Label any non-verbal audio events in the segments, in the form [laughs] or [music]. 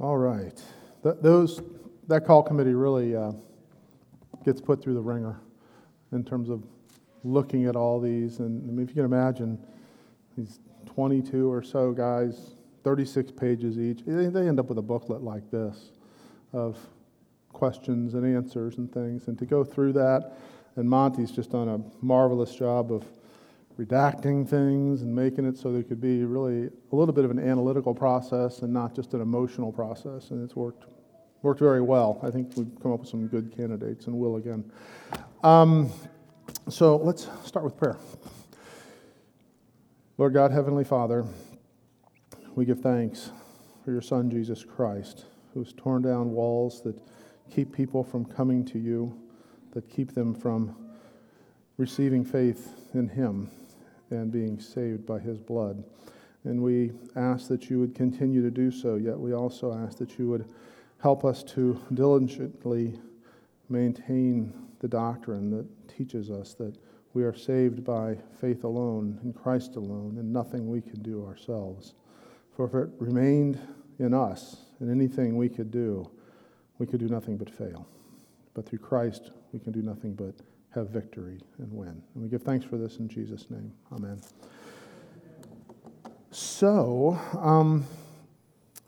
All right. Th- those, that call committee really uh, gets put through the wringer in terms of looking at all these. And I mean, if you can imagine, these 22 or so guys, 36 pages each, they, they end up with a booklet like this of questions and answers and things. And to go through that, and Monty's just done a marvelous job of redacting things and making it so there could be really a little bit of an analytical process and not just an emotional process. And it's worked worked very well. I think we've come up with some good candidates, and will again. Um, so let's start with prayer. Lord God, Heavenly Father, we give thanks for your Son, Jesus Christ, who's torn down walls that keep people from coming to you, that keep them from receiving faith in Him and being saved by His blood. And we ask that you would continue to do so, yet we also ask that you would help us to diligently maintain the doctrine that teaches us that we are saved by faith alone, in Christ alone, and nothing we can do ourselves. For if it remained in us, in anything we could do, we could do nothing but fail. But through Christ, we can do nothing but have victory and win. And we give thanks for this in Jesus' name. Amen. So, um,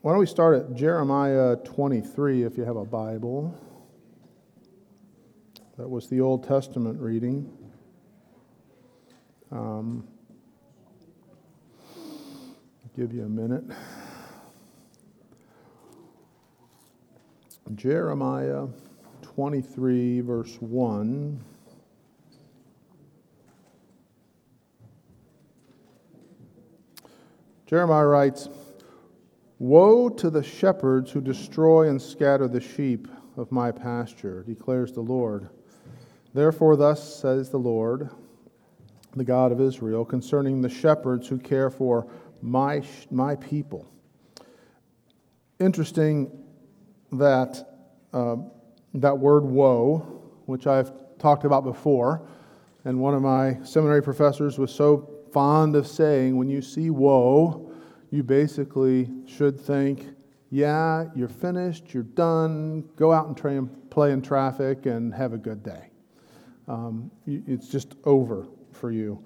why don't we start at Jeremiah 23 if you have a Bible? That was the Old Testament reading. Um, give you a minute. Jeremiah 23, verse 1. Jeremiah writes, Woe to the shepherds who destroy and scatter the sheep of my pasture, declares the Lord. Therefore, thus says the Lord, the God of Israel, concerning the shepherds who care for my, my people. Interesting that uh, that word woe, which I've talked about before, and one of my seminary professors was so fond of saying, when you see woe, you basically should think, yeah, you're finished, you're done, go out and train, play in traffic and have a good day. Um, it's just over for you.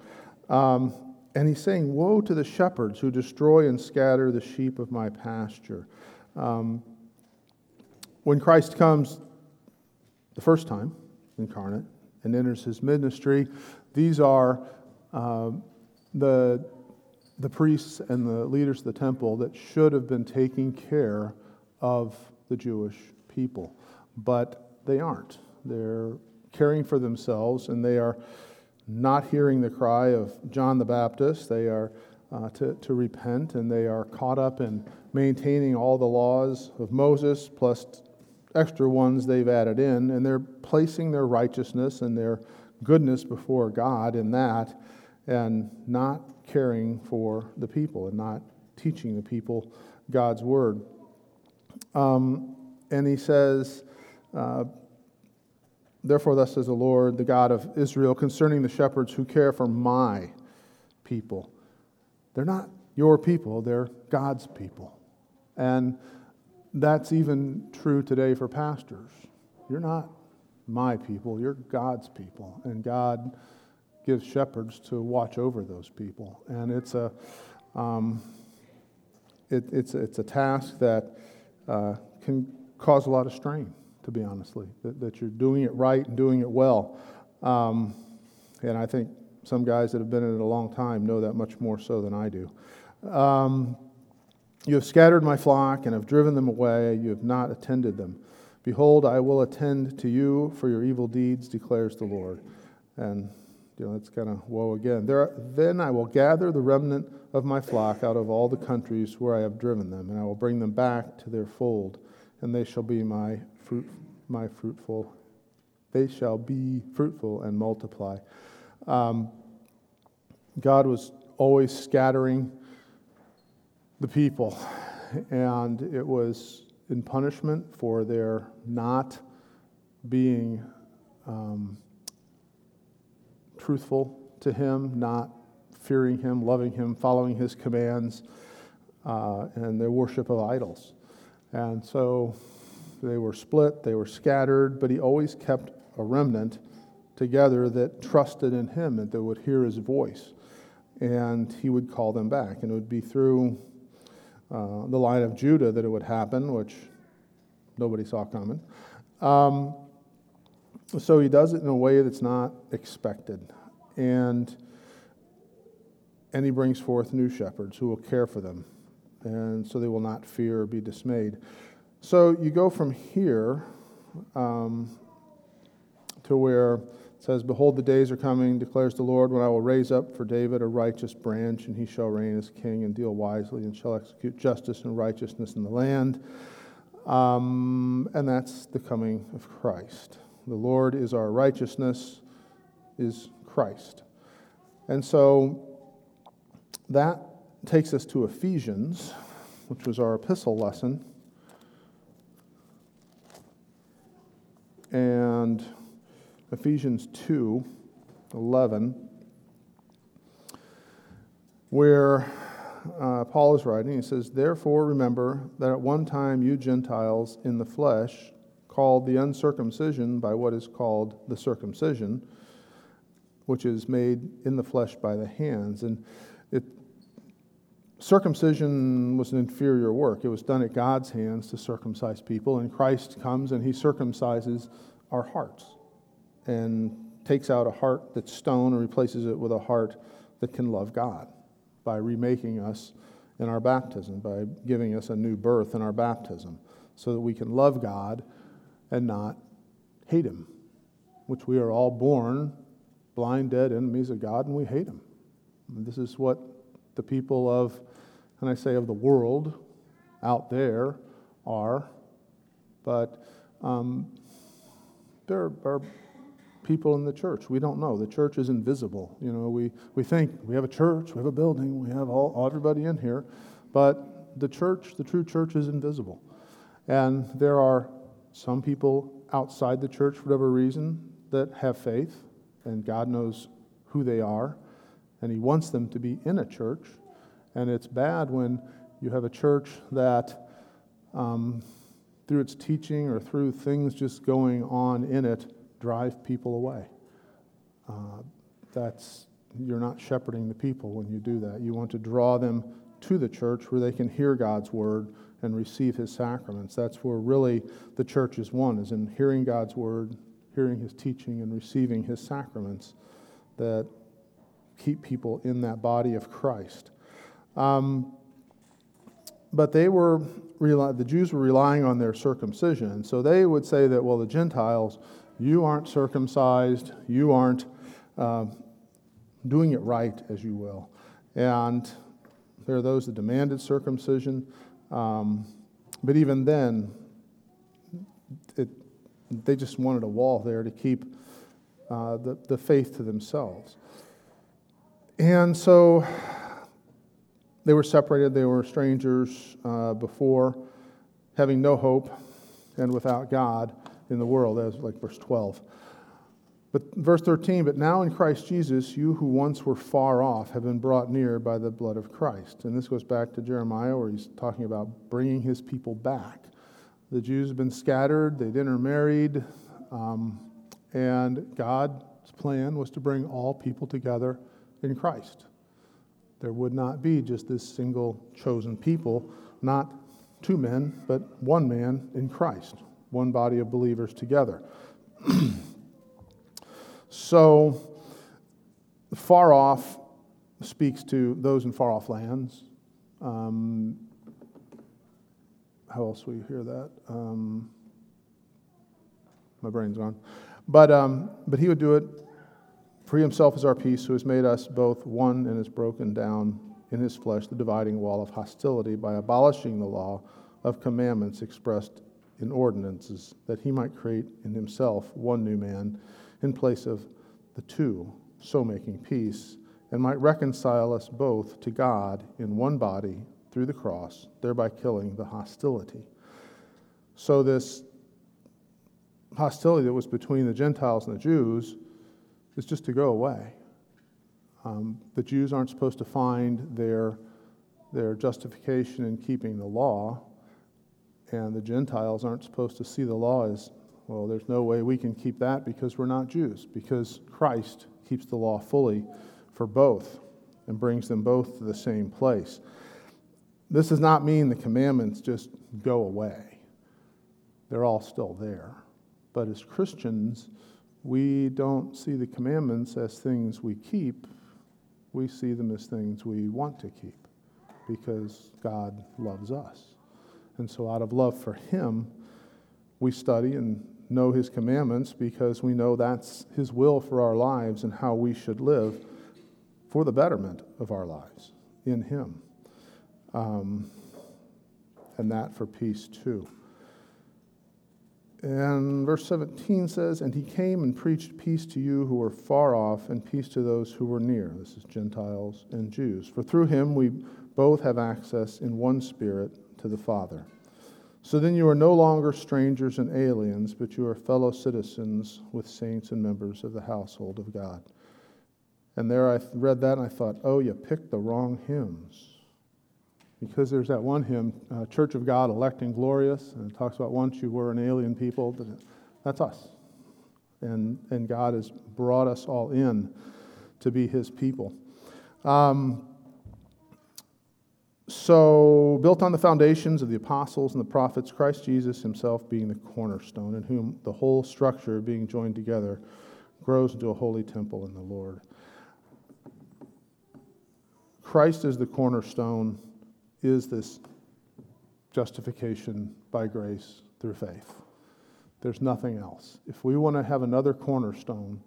Um, and he's saying, Woe to the shepherds who destroy and scatter the sheep of my pasture. Um, when Christ comes the first time incarnate and enters his ministry, these are uh, the the priests and the leaders of the temple that should have been taking care of the Jewish people. But they aren't. They're caring for themselves and they are not hearing the cry of John the Baptist. They are uh, to, to repent and they are caught up in maintaining all the laws of Moses plus extra ones they've added in, and they're placing their righteousness and their goodness before God in that and not caring for the people and not teaching the people God's word. Um, and he says, uh, Therefore, thus says the Lord, the God of Israel, concerning the shepherds who care for my people. They're not your people, they're God's people. And that's even true today for pastors. You're not my people, you're God's people. And God gives shepherds to watch over those people. And it's a, um, it, it's, it's a task that uh, can cause a lot of strain, to be honestly, that, that you're doing it right and doing it well. Um, and I think some guys that have been in it a long time know that much more so than I do. Um, you have scattered my flock and have driven them away. You have not attended them. Behold, I will attend to you for your evil deeds, declares the Lord. And you know, that's kind of woe again. There, then I will gather the remnant of my flock out of all the countries where I have driven them, and I will bring them back to their fold, and they shall be my fruit, my fruitful. They shall be fruitful and multiply. Um, God was always scattering the people, and it was in punishment for their not being. Um, truthful to Him, not fearing Him, loving Him, following His commands, uh, and their worship of idols. And so they were split, they were scattered, but he always kept a remnant together that trusted in him and that would hear his voice. And he would call them back. And it would be through uh, the line of Judah that it would happen, which nobody saw coming. Um, so he does it in a way that's not expected. And, and he brings forth new shepherds who will care for them. And so they will not fear or be dismayed. So you go from here um, to where it says, Behold, the days are coming, declares the Lord, when I will raise up for David a righteous branch, and he shall reign as king and deal wisely, and shall execute justice and righteousness in the land. Um, and that's the coming of Christ. The Lord is our righteousness, is Christ. And so that takes us to Ephesians, which was our epistle lesson. And Ephesians 2 11, where uh, Paul is writing, he says, Therefore remember that at one time you Gentiles in the flesh, called the uncircumcision by what is called the circumcision, which is made in the flesh by the hands. And it, circumcision was an inferior work. It was done at God's hands to circumcise people, and Christ comes and he circumcises our hearts and takes out a heart that's stone and replaces it with a heart that can love God by remaking us in our baptism, by giving us a new birth in our baptism, so that we can love God and not hate him, which we are all born blind, dead enemies of God, and we hate him. And this is what the people of, and I say of the world out there are, but um, there are people in the church. We don't know. The church is invisible. You know, we, we think we have a church, we have a building, we have all, everybody in here, but the church, the true church, is invisible. And there are some people outside the church, for whatever reason, that have faith, and God knows who they are, and He wants them to be in a church. And it's bad when you have a church that, um, through its teaching or through things just going on in it, drive people away. Uh, that's you're not shepherding the people when you do that. You want to draw them to the church where they can hear God's word and receive his sacraments. That's where really the church is one, is in hearing God's word, hearing his teaching, and receiving his sacraments that keep people in that body of Christ. Um, but they were, the Jews were relying on their circumcision. So they would say that, well, the Gentiles, you aren't circumcised, you aren't uh, doing it right, as you will. And there are those that demanded circumcision. Um, but even then, they just wanted a wall there to keep uh, the, the faith to themselves. And so they were separated, they were strangers uh, before, having no hope and without God in the world, as like verse 12. But verse 13, but now in Christ Jesus, you who once were far off have been brought near by the blood of Christ. And this goes back to Jeremiah, where he's talking about bringing his people back. The Jews have been scattered, they'd intermarried, um, and God's plan was to bring all people together in Christ. There would not be just this single chosen people, not two men, but one man in Christ, one body of believers together. [clears throat] So, far off speaks to those in far off lands. Um, how else will you hear that? Um, my brain's gone. But, um, but he would do it, for himself is our peace, who has made us both one and has broken down in his flesh the dividing wall of hostility by abolishing the law of commandments expressed in ordinances, that he might create in himself one new man in place of the two, so making peace, and might reconcile us both to God in one body through the cross, thereby killing the hostility. So, this hostility that was between the Gentiles and the Jews is just to go away. Um, the Jews aren't supposed to find their, their justification in keeping the law And the Gentiles aren't supposed to see the law as, well, there's no way we can keep that because we're not Jews, because Christ keeps the law fully for both and brings them both to the same place. This does not mean the commandments just go away, they're all still there. But as Christians, we don't see the commandments as things we keep, we see them as things we want to keep because God loves us. And so, out of love for Him, we study and know His commandments because we know that's His will for our lives and how we should live for the betterment of our lives in Him. Um, and that for peace too. And verse 17 says, And he came and preached peace to you who were far off, and peace to those who were near. This is Gentiles and Jews. For through him we both have access in one spirit to the Father. So then you are no longer strangers and aliens, but you are fellow citizens with saints and members of the household of God. And there I read that and I thought, oh, you picked the wrong hymns. Because there's that one hymn, uh, Church of God, elect and glorious, and it talks about once you were an alien people, that's us. And, and God has brought us all in to be his people. Um, so, built on the foundations of the apostles and the prophets, Christ Jesus himself being the cornerstone, in whom the whole structure, being joined together, grows into a holy temple in the Lord. Christ is the cornerstone, is this justification by grace through faith. There's nothing else. If we want to have another cornerstone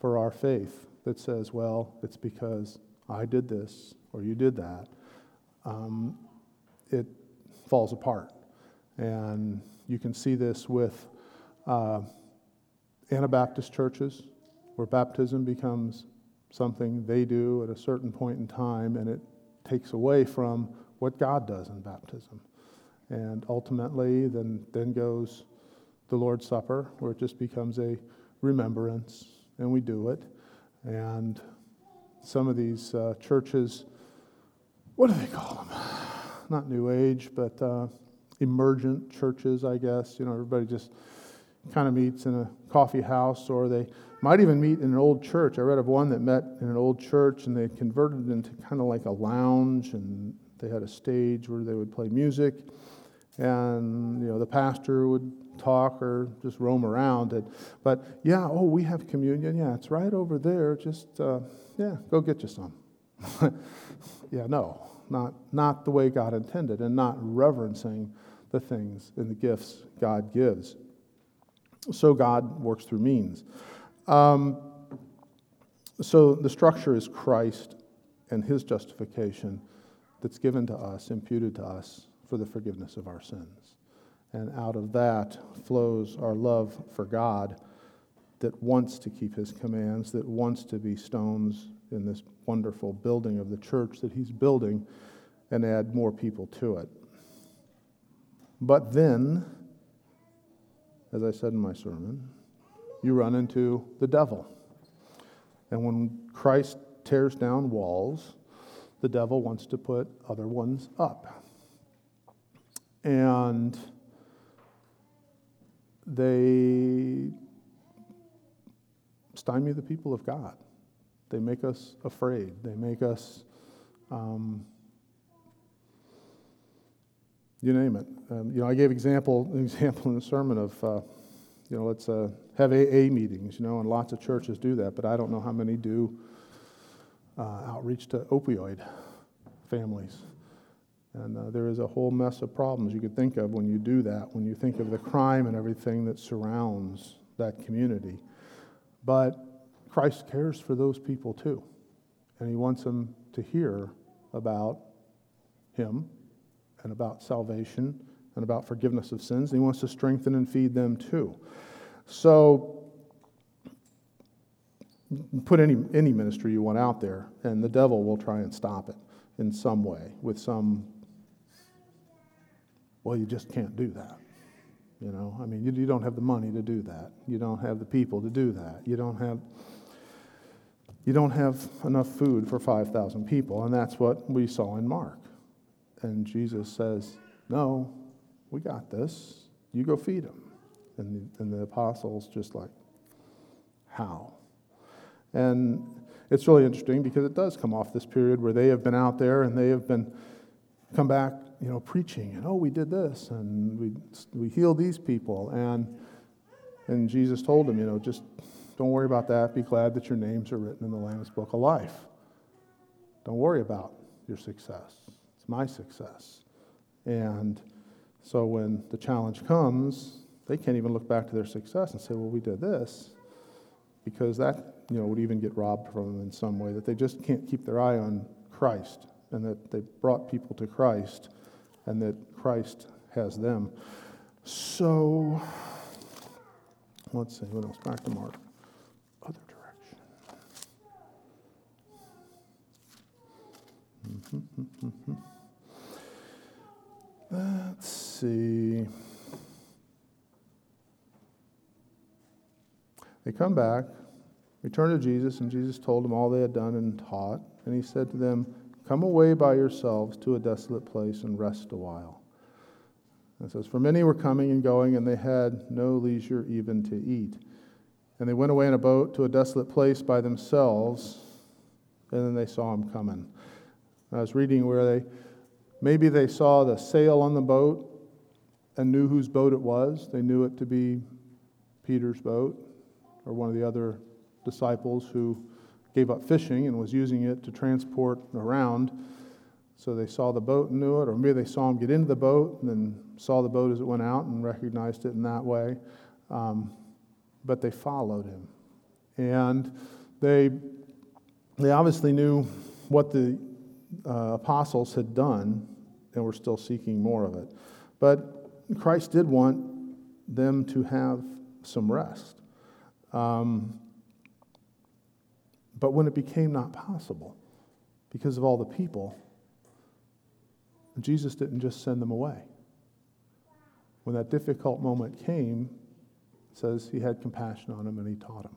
for our faith that says, well, it's because I did this or you did that, um, it falls apart. And you can see this with uh, Anabaptist churches, where baptism becomes something they do at a certain point in time, and it takes away from what God does in baptism. And ultimately, then, then goes the Lord's Supper, where it just becomes a remembrance, and we do it. And some of these uh, churches what do they call them? Not New Age, but uh, emergent churches, I guess. You know, everybody just kind of meets in a coffee house, or they might even meet in an old church. I read of one that met in an old church, and they converted into kind of like a lounge, and they had a stage where they would play music, and you know the pastor would talk or just roam around. And, but yeah, oh, we have communion. Yeah, it's right over there. Just uh, yeah, go get you some. [laughs] yeah, no not, not the way God intended, and not reverencing the things and the gifts God gives. So God works through means. Um, so the structure is Christ and his justification that's given to us, imputed to us for the forgiveness of our sins. And out of that flows our love for God that wants to keep his commands, that wants to be stones in this wonderful building of the church that he's building and add more people to it. But then, as I said in my sermon, you run into the devil. And when Christ tears down walls, the devil wants to put other ones up. And they stymie the people of God. They make us afraid. They make us um, you name it. Um, you know, I gave example an example in the sermon of, uh, you know, let's uh, have AA meetings. You know, and lots of churches do that, but I don't know how many do outreach to opioid families. And uh, there is a whole mess of problems you could think of when you do that, when you think of the crime and everything that surrounds that community. But Christ cares for those people too. And he wants them to hear about him and about salvation and about forgiveness of sins. And he wants to strengthen and feed them too. So, put any, any ministry you want out there, and the devil will try and stop it in some way with some, well, you just can't do that. You know, I mean, you, you don't have the money to do that. You don't have the people to do that. You don't have you don't have enough food for 5,000 people, and that's what we saw in Mark. And Jesus says, No, We got this. You go feed them. And the, and the apostles just like, How? And it's really interesting because it does come off this period where they have been out there and they have been come back, you know, preaching and oh, we did this and we we healed these people and and Jesus told them, you know, just don't worry about that. Be glad that your names are written in the Lamb's Book of Life. Don't worry about your success. It's my success. And so when the challenge comes, they can't even look back to their success and say, well, we did this, because that you know, would even get robbed from them in some way, that they just can't keep their eye on Christ and that they brought people to Christ and that Christ has them. So, let's see, what else? Back to Mark. Other direction. Mm-hmm, Let's see. They come back, return to Jesus, and Jesus told them all they had done and taught. And he said to them, Come away by yourselves to a desolate place and rest a while. And it says, For many were coming and going, and they had no leisure even to eat. And they went away in a boat to a desolate place by themselves, and then they saw him coming. I was reading where they maybe they saw the sail on the boat and knew whose boat it was. They knew it to be Peter's boat or one of the other disciples who gave up fishing and was using it to transport around. So they saw the boat and knew it, or maybe they saw him get into the boat and then saw the boat as it went out and recognized it in that way. Um, but they followed him. And they, they obviously knew what the uh, apostles had done and were still seeking more of it. But Christ did want them to have some rest. Um, but when it became not possible because of all the people, Jesus didn't just send them away. When that difficult moment came, says he had compassion on them and he taught them.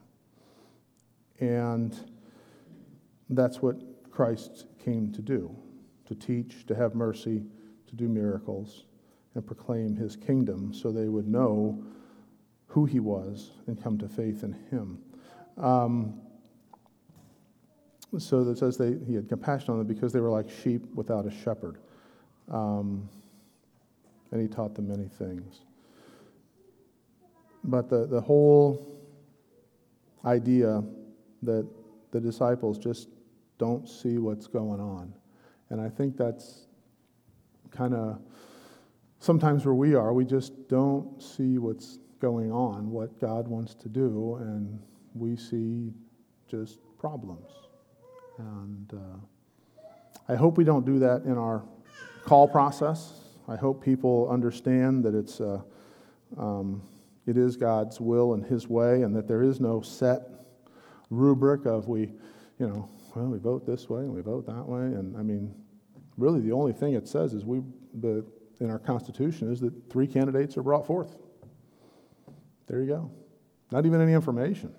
And that's what Christ came to do to teach, to have mercy, to do miracles, and proclaim his kingdom so they would know who he was and come to faith in him. Um, so that says they, he had compassion on them because they were like sheep without a shepherd. Um, and he taught them many things. But the, the whole idea that the disciples just don't see what's going on. And I think that's kind of sometimes where we are. We just don't see what's going on, what God wants to do, and we see just problems. And uh, I hope we don't do that in our call process. I hope people understand that it's uh, um, it is God's will and His way, and that there is no set rubric of we, you know, well, we vote this way and we vote that way. And I mean, really, the only thing it says is we, the, in our Constitution, is that three candidates are brought forth. There you go. Not even any information.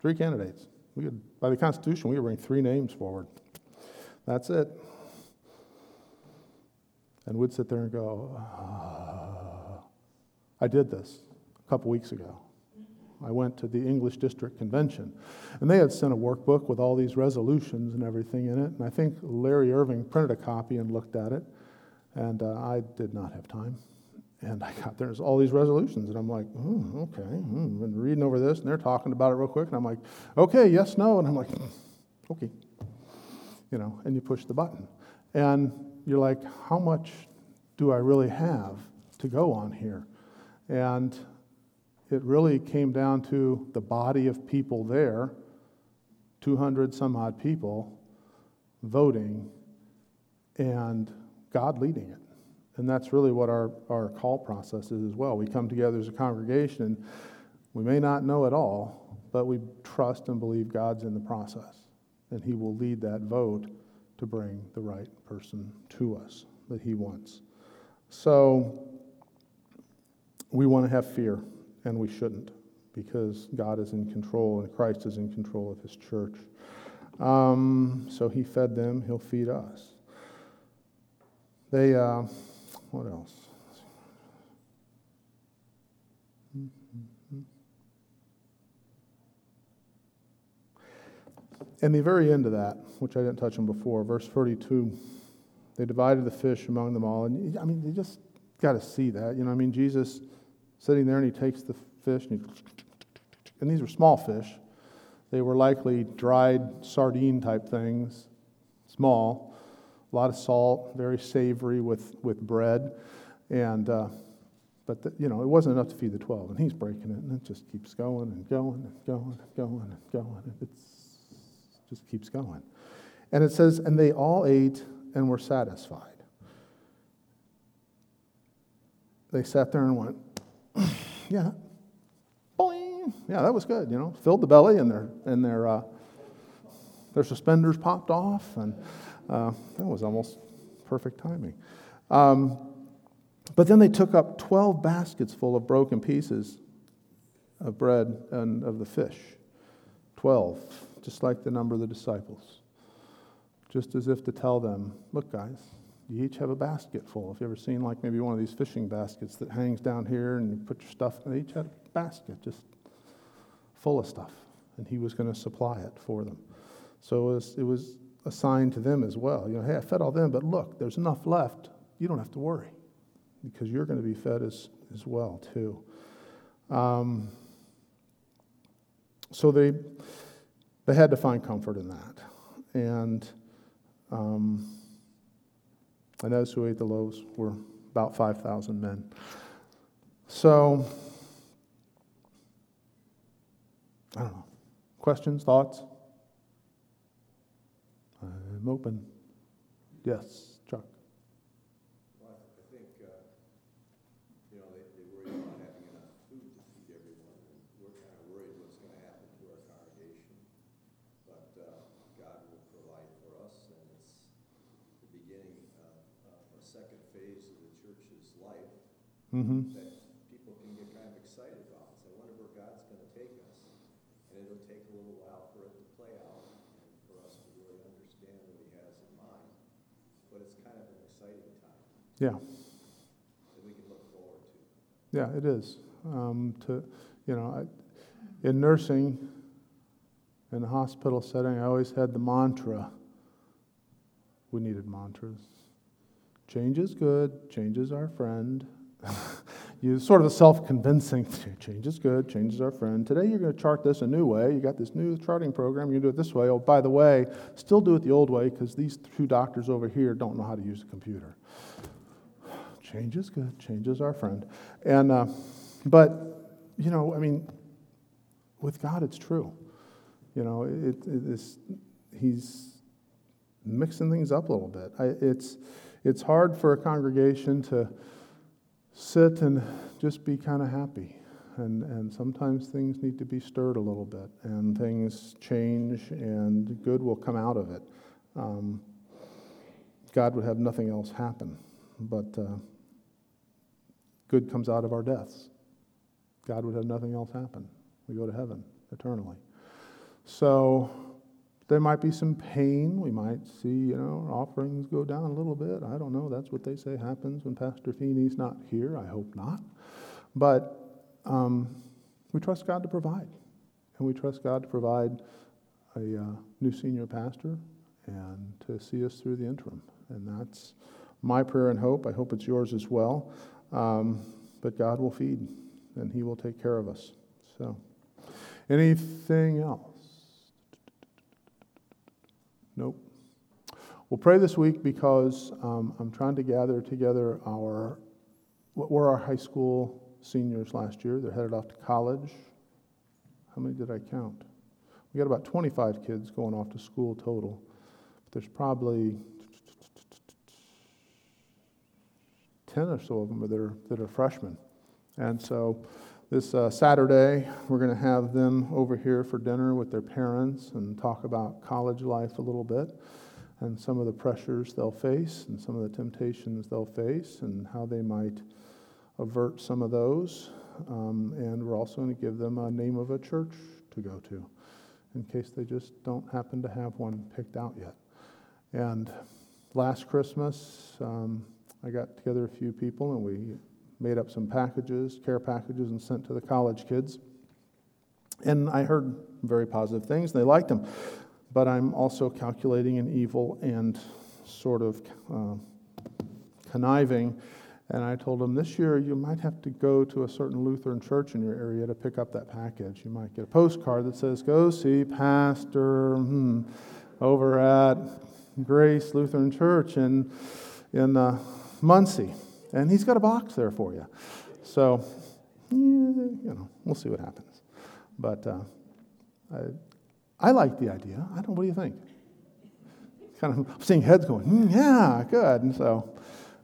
Three candidates. We could, by the Constitution, we could bring three names forward. That's it. And we'd sit there and go, uh, I did this a couple weeks ago. I went to the English District Convention, and they had sent a workbook with all these resolutions and everything in it. And I think Larry Irving printed a copy and looked at it, and uh, I did not have time. And I got there's all these resolutions, and I'm like, oh, okay. Hmm. And reading over this, and they're talking about it real quick, and I'm like, okay, yes, no, and I'm like, okay, you know, and you push the button, and you're like, how much do I really have to go on here? And it really came down to the body of people there, 200 some odd people voting, and God leading it. And that's really what our, our call process is as well. We come together as a congregation, we may not know it all, but we trust and believe God's in the process. And He will lead that vote to bring the right person to us that He wants. So we want to have fear, and we shouldn't, because God is in control and Christ is in control of His church. Um, so He fed them, He'll feed us. They. Uh, what else? And the very end of that, which I didn't touch on before, verse 32, they divided the fish among them all. And I mean, you just got to see that. You know, I mean, Jesus sitting there and he takes the fish and, he, and these were small fish. They were likely dried sardine type things, small, a lot of salt, very savory with, with bread. And, uh, but, the, you know, it wasn't enough to feed the 12. And he's breaking it, and it just keeps going and going and going and going and going. It just keeps going. And it says, and they all ate and were satisfied. They sat there and went, [clears throat] yeah, boing, yeah, that was good, you know, filled the belly and their, and their, uh, their suspenders popped off, and uh, that was almost perfect timing. Um, but then they took up 12 baskets full of broken pieces of bread and of the fish. 12, just like the number of the disciples. Just as if to tell them, look, guys, you each have a basket full. If you ever seen like maybe one of these fishing baskets that hangs down here and you put your stuff, they each had a basket just full of stuff. And he was going to supply it for them. So it was, it was a sign to them as well. You know, hey, I fed all them, but look, there's enough left. You don't have to worry because you're going to be fed as, as well, too. Um, so they, they had to find comfort in that. And um, and those who ate the loaves were about 5,000 men. So, I don't know. Questions, thoughts? I'm open. Yes. mm-hmm. that people can get kind of excited about and say, I wonder where God's going to take us. And it'll take a little while for it to play out and for us to really understand what He has in mind. But it's kind of an exciting time. Yeah. That we can look forward to. Yeah, it is. Um, to, you know, I, in nursing, in the hospital setting, I always had the mantra. We needed mantras. Change is good, change is our friend, [laughs] you sort of a self-convincing [laughs] change is good change is our friend today you're going to chart this a new way you got this new charting program you're going to do it this way oh by the way still do it the old way because these two doctors over here don't know how to use a computer change is good. Change is our friend. And uh, but you know i mean with god it's true. You know it, it is he's mixing things up a little bit. I, it's it's hard for a congregation to sit and just be kind of happy. And, and sometimes things need to be stirred a little bit, and things change, and good will come out of it. Um, God would have nothing else happen, but uh, good comes out of our deaths. God would have nothing else happen. We go to heaven eternally. So there might be some pain. We might see, you know, offerings go down a little bit. I don't know. That's what they say happens when Pastor Feeney's not here. I hope not. But um, we trust God to provide. And we trust God to provide a uh, new senior pastor and to see us through the interim. And that's my prayer and hope. I hope it's yours as well. Um, but God will feed and He will take care of us. So, anything else? Nope. We'll pray this week because um, I'm trying to gather together our, what were our high school seniors last year. They're headed off to college. How many did I count? We got about 25 kids going off to school total. But there's probably 10 or so of them that are, that are freshmen. And so this uh, Saturday, we're going to have them over here for dinner with their parents and talk about college life a little bit and some of the pressures they'll face and some of the temptations they'll face and how they might avert some of those. Um, and we're also going to give them a name of a church to go to in case they just don't happen to have one picked out yet. And last Christmas, um, I got together a few people and we made up some packages, care packages, and sent to the college kids. And I heard very positive things, and they liked them. But I'm also calculating an evil and sort of uh, conniving. And I told them this year you might have to go to a certain Lutheran church in your area to pick up that package. You might get a postcard that says, Go see Pastor hmm, over at Grace Lutheran Church in, in uh, Muncie. And he's got a box there for you. So, you know, we'll see what happens. But uh, I, I like the idea. I don't. Know what do you think? Kind of seeing heads going, mm, yeah, good. And so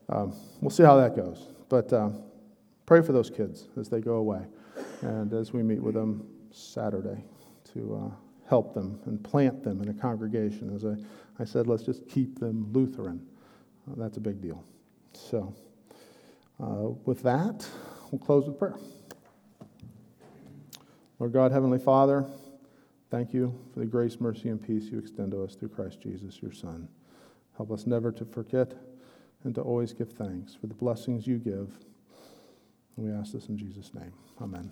um, we'll see how that goes. But uh, pray for those kids as they go away, and as we meet with them Saturday to uh, help them and plant them in a congregation. As I, I said, let's just keep them Lutheran. Uh, that's a big deal. So, uh, with that, we'll close with prayer. Lord God, Heavenly Father, thank you for the grace, mercy, and peace you extend to us through Christ Jesus, your Son. Help us never to forget and to always give thanks for the blessings you give. And we ask this in Jesus' name. Amen.